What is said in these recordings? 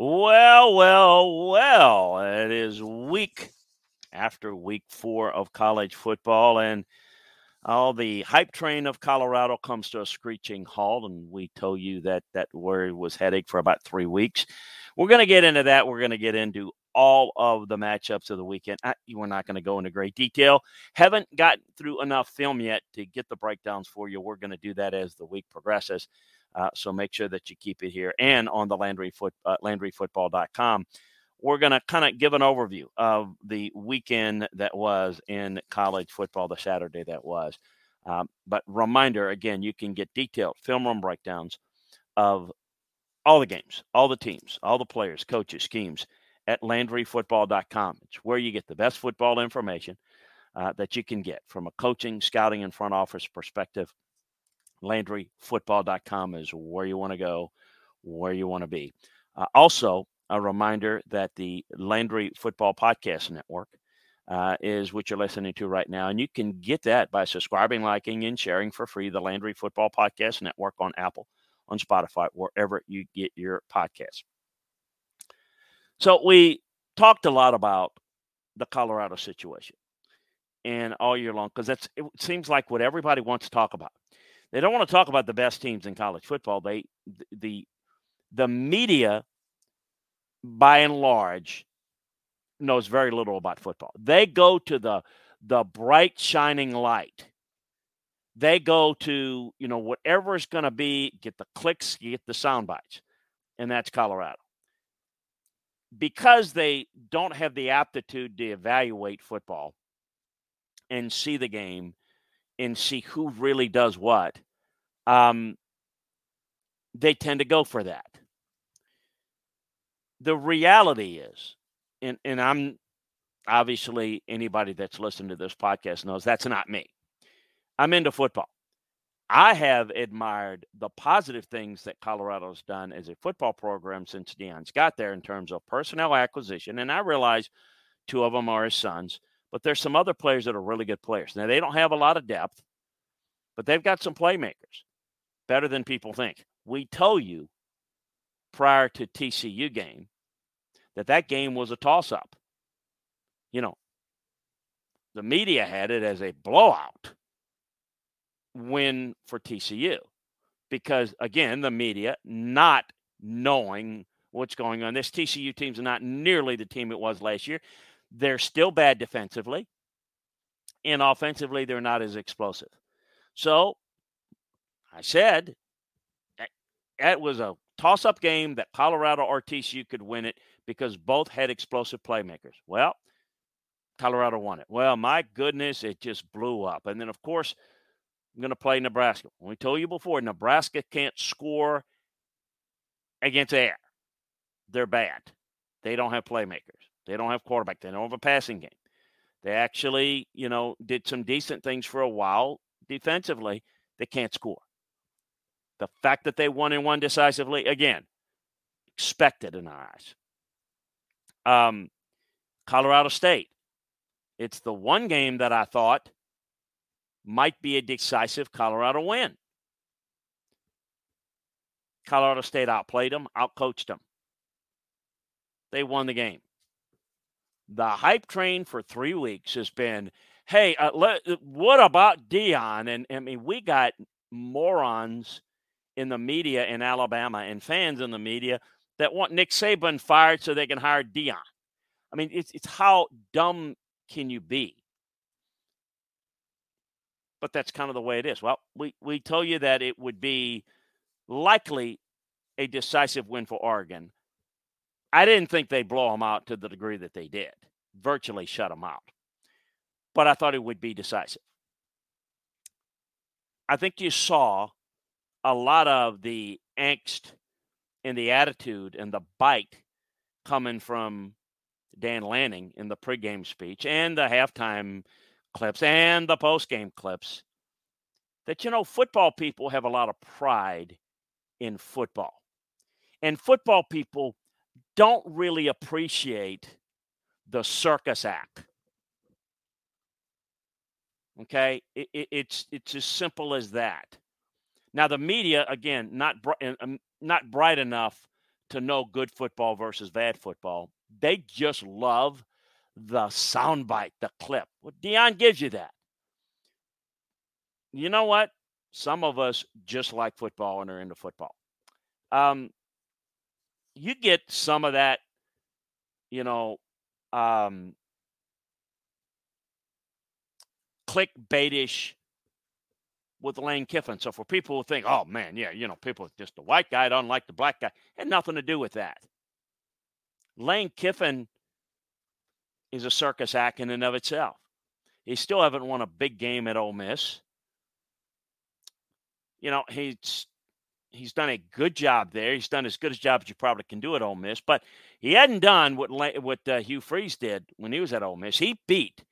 Well, well, well. It is week after week four of college football, and all the hype train of Colorado comes to a screeching halt. And we told you that that word was heading for about three weeks. We're going to get into that. We're going to get into all of the matchups of the weekend. I, we're not going to go into great detail. Haven't gotten through enough film yet to get the breakdowns for you. We're going to do that as the week progresses. Uh, so make sure that you keep it here and on the Landry foot, uh, LandryFootball.com. We're going to kind of give an overview of the weekend that was in college football, the Saturday that was. Um, but reminder again, you can get detailed film room breakdowns of all the games, all the teams, all the players, coaches, schemes at LandryFootball.com. It's where you get the best football information uh, that you can get from a coaching, scouting, and front office perspective. LandryFootball.com is where you want to go, where you want to be. Uh, also, a reminder that the Landry Football Podcast Network uh, is what you're listening to right now. And you can get that by subscribing, liking, and sharing for free the Landry Football Podcast Network on Apple, on Spotify, wherever you get your podcasts. So we talked a lot about the Colorado situation and all year long because that's it seems like what everybody wants to talk about. They don't want to talk about the best teams in college football. They the the media by and large knows very little about football. They go to the the bright shining light. They go to, you know, whatever is going to be, get the clicks, get the sound bites. And that's Colorado because they don't have the aptitude to evaluate football and see the game and see who really does what, um, they tend to go for that. The reality is, and, and I'm obviously anybody that's listened to this podcast knows that's not me. I'm into football. I have admired the positive things that Colorado's done as a football program since Deion's got there in terms of personnel acquisition. And I realize two of them are his sons, but there's some other players that are really good players. Now, they don't have a lot of depth, but they've got some playmakers better than people think. We told you prior to TCU game that that game was a toss up. You know, the media had it as a blowout win for TCU because, again, the media not knowing what's going on. This TCU team's not nearly the team it was last year. They're still bad defensively, and offensively, they're not as explosive. So I said that was a toss up game that Colorado or TCU could win it because both had explosive playmakers. Well, Colorado won it. Well, my goodness, it just blew up. And then, of course, I'm going to play Nebraska. We told you before, Nebraska can't score against air. They're bad. They don't have playmakers. They don't have quarterback. They don't have a passing game. They actually, you know, did some decent things for a while defensively. They can't score. The fact that they won and won decisively, again, expected in our eyes. Um, Colorado State. It's the one game that I thought might be a decisive Colorado win. Colorado State outplayed them, outcoached them. They won the game. The hype train for three weeks has been, hey, uh, let, what about Deion? And I mean, we got morons in the media in Alabama and fans in the media that want Nick Saban fired so they can hire Deion. I mean, it's it's how dumb can you be? But that's kind of the way it is. Well, we we told you that it would be likely a decisive win for Oregon. I didn't think they'd blow them out to the degree that they did, virtually shut them out. But I thought it would be decisive. I think you saw a lot of the angst and the attitude and the bite coming from Dan Lanning in the pregame speech and the halftime clips and the postgame clips that, you know, football people have a lot of pride in football. And football people don't really appreciate the circus act. Okay, it, it, it's it's as simple as that. Now the media, again, not br- um, not bright enough to know good football versus bad football. They just love the soundbite, the clip. Well, Deion gives you that. You know what? Some of us just like football and are into football. Um, you get some of that, you know, um, clickbaitish with Lane Kiffin. So for people who think, oh man, yeah, you know, people just the white guy don't like the black guy, had nothing to do with that. Lane Kiffin is a circus act in and of itself. He still haven't won a big game at Ole Miss. You know, he's he's done a good job there. He's done as good a job as you probably can do at Ole Miss, but he hadn't done what what uh, Hugh Freeze did when he was at Ole Miss. He beat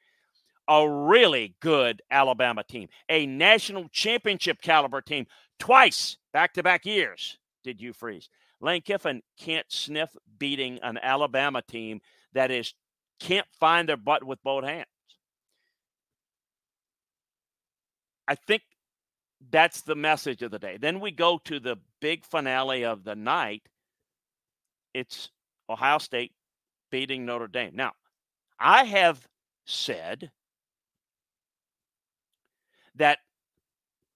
a really good Alabama team, a national championship caliber team, twice back to back years. Did Hugh Freeze? Lane Kiffin can't sniff beating an Alabama team that is can't find their butt with both hands. I think that's the message of the day. Then we go to the big finale of the night. It's Ohio State beating Notre Dame. Now, I have said that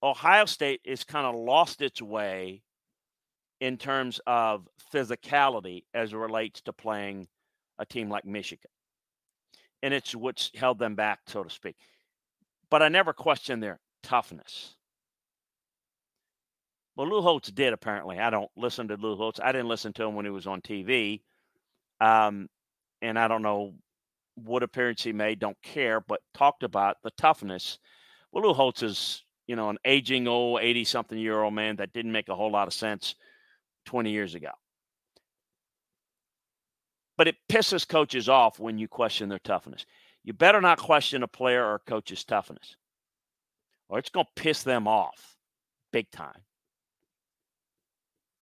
Ohio State is kind of lost its way in terms of physicality as it relates to playing a team like Michigan. And it's what's held them back, so to speak. But I never questioned their toughness. Well, Lou Holtz did apparently. I don't listen to Lou Holtz. I didn't listen to him when he was on TV. Um, and I don't know what appearance he made, don't care, but talked about the toughness well, Lou Holtz is, you know, an aging old 80 something year old man that didn't make a whole lot of sense 20 years ago. But it pisses coaches off when you question their toughness. You better not question a player or a coach's toughness, or it's going to piss them off big time.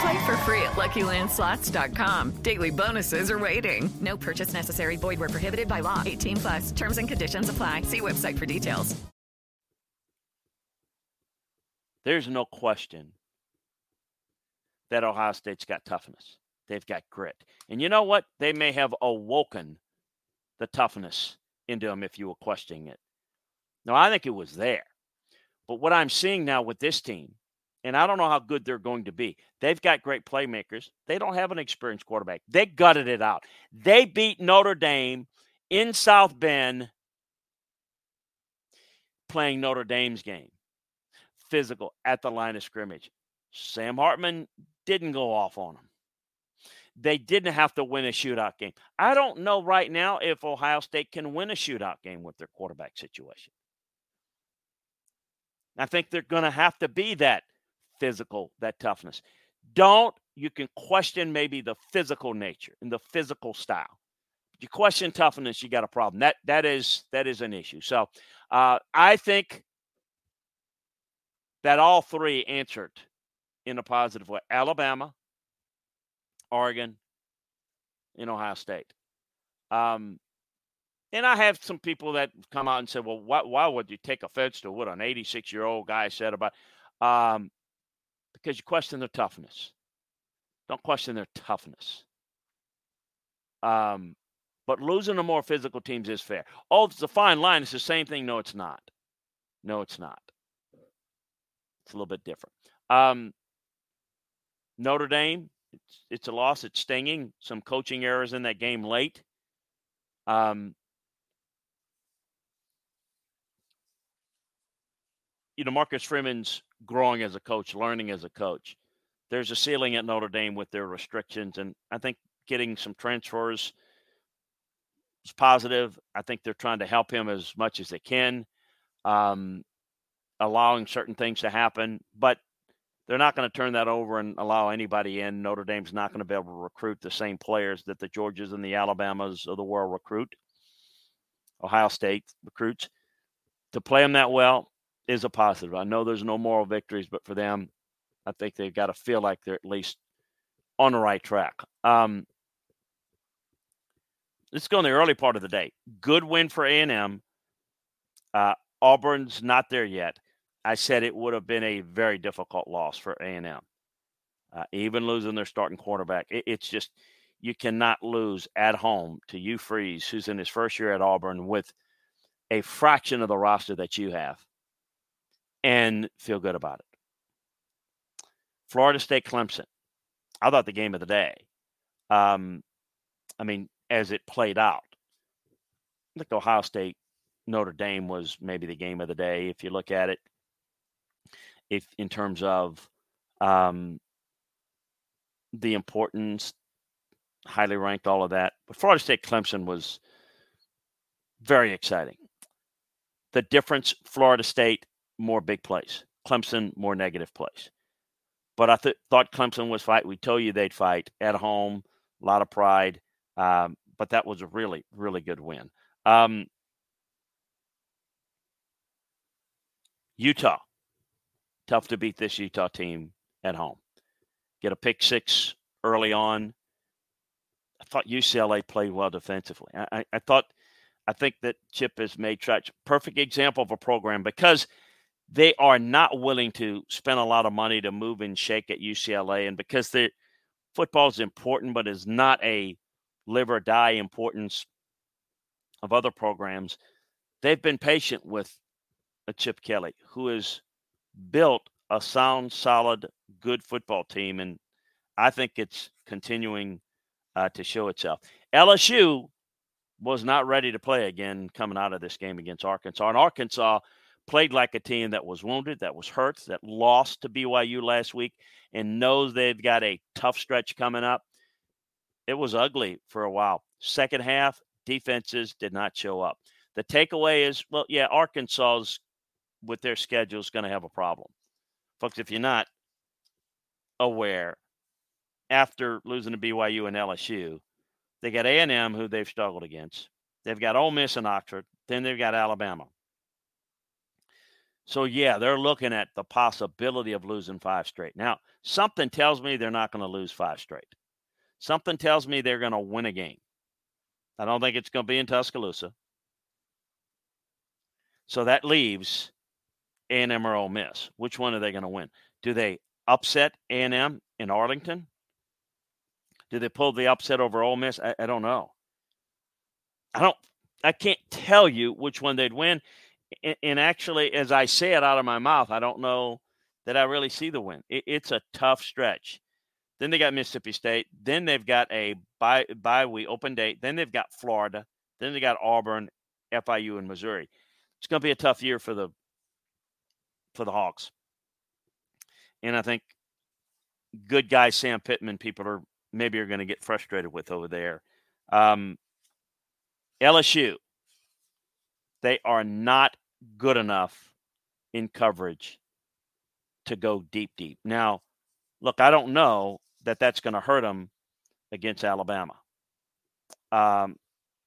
Play for free at LuckyLandSlots.com. Daily bonuses are waiting. No purchase necessary. Void were prohibited by law. 18 plus. Terms and conditions apply. See website for details. There's no question that Ohio State's got toughness. They've got grit. And you know what? They may have awoken the toughness into them if you were questioning it. No, I think it was there. But what I'm seeing now with this team, and I don't know how good they're going to be. They've got great playmakers. They don't have an experienced quarterback. They gutted it out. They beat Notre Dame in South Bend playing Notre Dame's game. Physical at the line of scrimmage. Sam Hartman didn't go off on them. they didn't have to win a shootout game. I don't know right now if Ohio State can win a shootout game with their quarterback situation. I think they're going to have to be that physical, that toughness. Don't, you can question maybe the physical nature and the physical style. You question toughness, you got a problem. That that is that is an issue. So uh, I think that all three answered in a positive way. Alabama, Oregon, and Ohio State. Um, and I have some people that come out and say, "Well, why, why would you take offense to what an 86 year old guy said about?" Um, because you question their toughness. Don't question their toughness. Um, but losing to more physical teams is fair. Oh, it's a fine line. It's the same thing. No, it's not. No, it's not. It's a little bit different. Um, Notre Dame, it's, it's a loss. It's stinging. Some coaching errors in that game late. Um, you know, Marcus Freeman's growing as a coach, learning as a coach. There's a ceiling at Notre Dame with their restrictions, and I think getting some transfers is positive. I think they're trying to help him as much as they can, um, allowing certain things to happen, but they're not going to turn that over and allow anybody in. Notre Dame's not going to be able to recruit the same players that the Georgias and the Alabamas of the world recruit. Ohio State recruits to play them that well is a positive. I know there's no moral victories, but for them, I think they've got to feel like they're at least on the right track. Um, let's go in the early part of the day. Good win for A&M. Uh, Auburn's not there yet. I said it would have been a very difficult loss for A&M. Uh, even losing their starting quarterback, it, it's just you cannot lose at home to Hugh Freeze, who's in his first year at Auburn with a fraction of the roster that you have and feel good about it. Florida State Clemson. I thought the game of the day. Um, I mean, as it played out, I think Ohio State Notre Dame was maybe the game of the day if you look at it. If in terms of um, the importance, highly ranked, all of that. But Florida State Clemson was very exciting. The difference, Florida State more big plays. Clemson more negative plays. But I th- thought Clemson was fight. We told you they'd fight at home, a lot of pride. Um, but that was a really, really good win. Um, Utah, tough to beat this Utah team at home. Get a pick six early on. I thought UCLA played well defensively. I, I, I thought, I think that Chip has made traction. Perfect example of a program because – they are not willing to spend a lot of money to move and shake at UCLA. And because the football is important, but is not a live or die importance of other programs, they've been patient with a Chip Kelly who has built a sound, solid, good football team. And I think it's continuing uh, to show itself. LSU was not ready to play again coming out of this game against Arkansas. And Arkansas – played like a team that was wounded, that was hurt, that lost to BYU last week, and knows they've got a tough stretch coming up. It was ugly for a while. Second half, defenses did not show up. The takeaway is, well, yeah, Arkansas's with their schedule is going to have a problem, folks. If you're not aware, after losing to BYU and LSU, they got A and M, who they've struggled against. They've got Ole Miss and Oxford. Then they've got Alabama. So, yeah, they're looking at the possibility of losing five straight. Now, something tells me they're not going to lose five straight. Something tells me they're going to win a game. I don't think it's going to be in Tuscaloosa. So that leaves A&M or Ole Miss. Which one are they going to win? Do they upset A&M in Arlington? Do they pull the upset over Ole Miss? I, I don't know. I don't. I can't tell you which one they'd win and actually, as I say it out of my mouth, I don't know that I really see the win. it's a tough stretch. Then they got Mississippi State. Then they've got a bye, bye week open date. Then they've got Florida. Then they got Auburn, FIU, and Missouri. It's going to be a tough year for the for the Hawks. And I think good guy Sam Pittman, people are maybe are going to get frustrated with over there. Um, LSU, they are not good enough in coverage to go deep, deep. Now, look, I don't know that that's going to hurt them against Alabama. Um,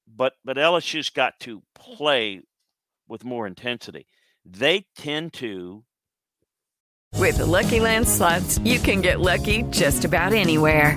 but but LSU's got to play with more intensity. They tend to. With the Lucky Land slots, you can get lucky just about anywhere.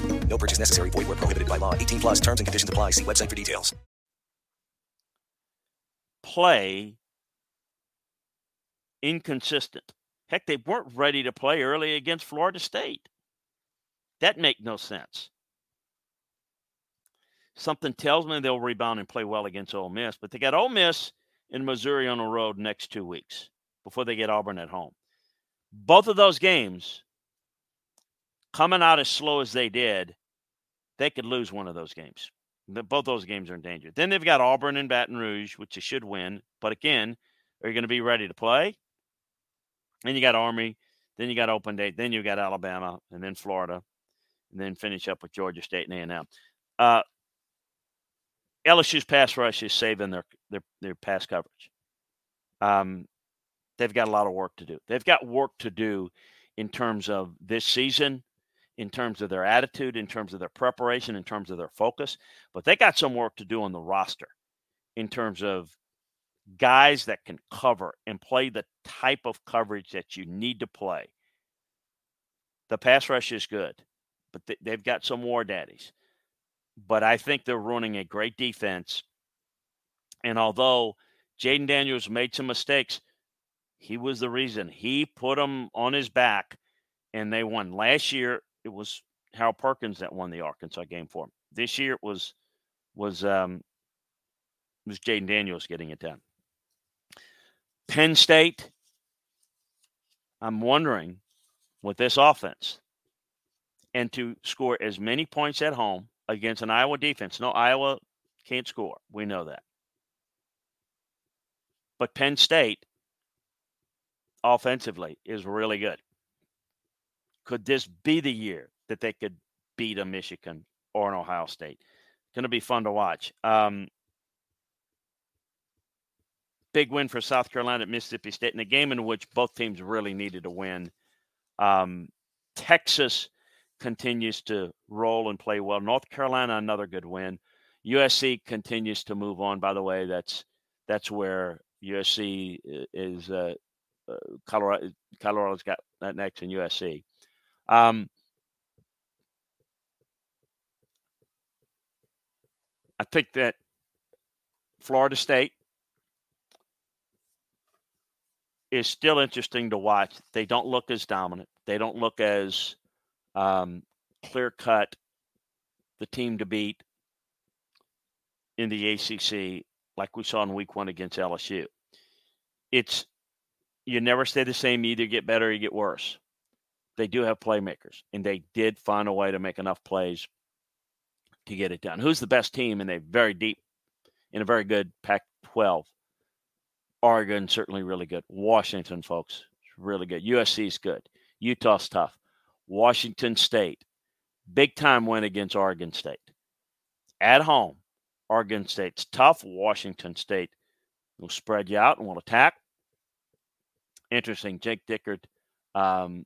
No purchase necessary. Void where prohibited by law. 18 plus terms and conditions apply. See website for details. Play inconsistent. Heck, they weren't ready to play early against Florida State. That make no sense. Something tells me they'll rebound and play well against Ole Miss, but they got Ole Miss in Missouri on the road next two weeks before they get Auburn at home. Both of those games, coming out as slow as they did, they could lose one of those games. Both those games are in danger. Then they've got Auburn and Baton Rouge, which they should win. But again, are you going to be ready to play? Then you got Army, then you got Open Date, then you got Alabama, and then Florida, and then finish up with Georgia State and A&M. Uh, LSU's pass rush is saving their their their pass coverage. Um, they've got a lot of work to do. They've got work to do in terms of this season, in terms of their attitude, in terms of their preparation, in terms of their focus. But they got some work to do on the roster in terms of guys that can cover and play the type of coverage that you need to play. The pass rush is good, but they've got some war daddies but I think they're running a great defense. And although Jayden Daniels made some mistakes, he was the reason. He put them on his back, and they won. Last year, it was Harold Perkins that won the Arkansas game for him. This year, it was was um, was Jayden Daniels getting it done. Penn State. I'm wondering with this offense and to score as many points at home against an Iowa defense. No, Iowa can't score. We know that. But Penn State offensively is really good. Could this be the year that they could beat a Michigan or an Ohio State? Going to be fun to watch. Um, big win for South Carolina at Mississippi State in a game in which both teams really needed to win. Um, Texas continues to roll and play well. North Carolina, another good win. USC continues to move on. By the way, that's that's where USC is. Uh, uh, Colorado, Colorado's got that next in USC. Um, I think that Florida State is still interesting to watch. They don't look as dominant. They don't look as um, clear cut the team to beat in the ACC like we saw in week one against LSU. It's you never stay the same. You either get better or you get worse. They do have playmakers, and they did find a way to make enough plays to get it done. Who's the best team? And they very deep in a very good Pac 12. Oregon, certainly really good. Washington, folks, really good. USC is good. Utah's tough. Washington State. Big time win against Oregon State. At home, Oregon State's tough. Washington State will spread you out and will attack. Interesting. Jake Dickert. Um,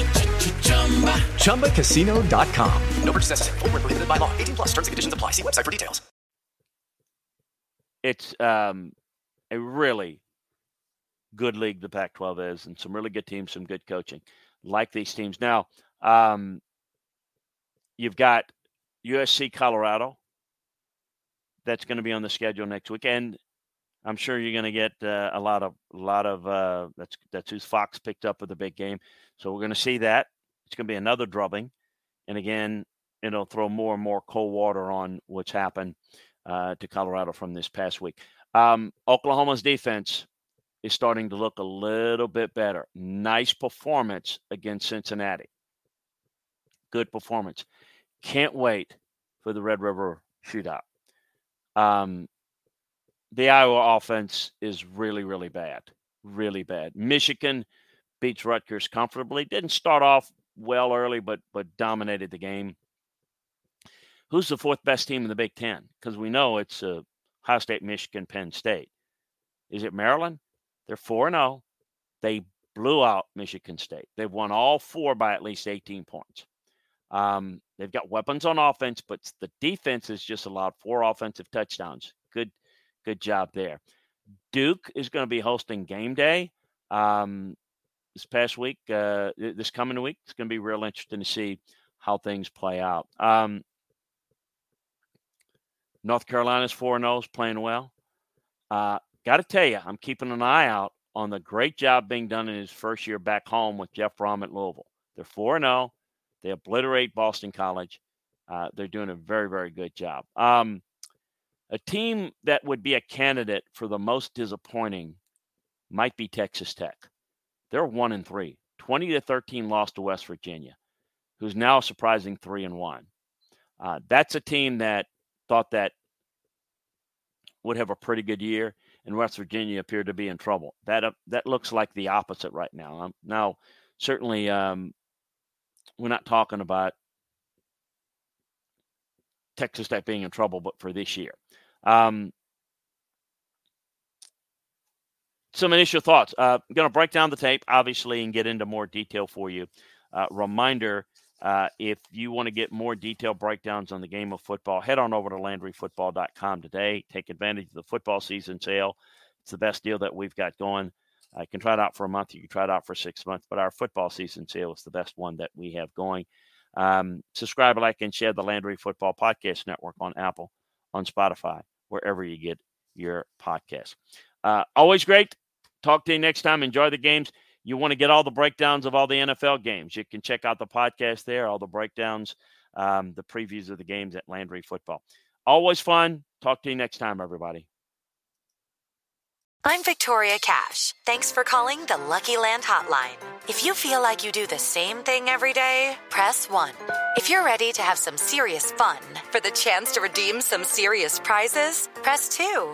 ChumbaCasino.com. No purchase necessary. Full prohibited by law. 18 plus terms and conditions apply. See website for details. It's um, a really good league, the Pac 12 is, and some really good teams, some good coaching. Like these teams. Now, um, you've got USC Colorado that's going to be on the schedule next week, and I'm sure you're going to get uh, a lot of a lot of uh, that's that's who's Fox picked up with the big game. So we're going to see that. It's going to be another drubbing, and again, it'll throw more and more cold water on what's happened uh, to Colorado from this past week. Um, Oklahoma's defense is starting to look a little bit better. Nice performance against Cincinnati. Good performance. Can't wait for the Red River shootout. Um, the Iowa offense is really, really bad. Really bad. Michigan beats Rutgers comfortably. Didn't start off well early, but but dominated the game. Who's the fourth best team in the Big Ten? Because we know it's uh, Ohio State, Michigan, Penn State. Is it Maryland? They're 4 and 0. They blew out Michigan State. They've won all four by at least 18 points. Um, they've got weapons on offense, but the defense has just allowed four offensive touchdowns. Good, good job there. Duke is going to be hosting game day um, this past week, uh, this coming week. It's going to be real interesting to see how things play out. Um, North Carolina's 4 0 is playing well. Uh, Got to tell you, I'm keeping an eye out on the great job being done in his first year back home with Jeff Brohm at Louisville. They're 4 0. They obliterate Boston College. Uh, they're doing a very, very good job. Um, a team that would be a candidate for the most disappointing might be Texas Tech. They're 1 and 3, 20 to 13 loss to West Virginia, who's now a surprising 3 and 1. Uh, that's a team that thought that would have a pretty good year and West Virginia appeared to be in trouble. That uh, that looks like the opposite right now. Um, now, certainly, um, we're not talking about Texas Tech being in trouble, but for this year. Um, some initial thoughts. Uh, I'm going to break down the tape, obviously, and get into more detail for you. Uh, reminder uh, if you want to get more detailed breakdowns on the game of football, head on over to LandryFootball.com today. Take advantage of the football season sale. It's the best deal that we've got going. I can try it out for a month. You can try it out for six months, but our football season sale is the best one that we have going. Um, subscribe, like, and share the Landry Football Podcast Network on Apple, on Spotify, wherever you get your podcast. Uh, always great. Talk to you next time. Enjoy the games you want to get all the breakdowns of all the NFL games, you can check out the podcast there, all the breakdowns, um, the previews of the games at Landry Football. Always fun. Talk to you next time, everybody. I'm Victoria Cash. Thanks for calling the Lucky Land Hotline. If you feel like you do the same thing every day, press 1. If you're ready to have some serious fun for the chance to redeem some serious prizes, press 2.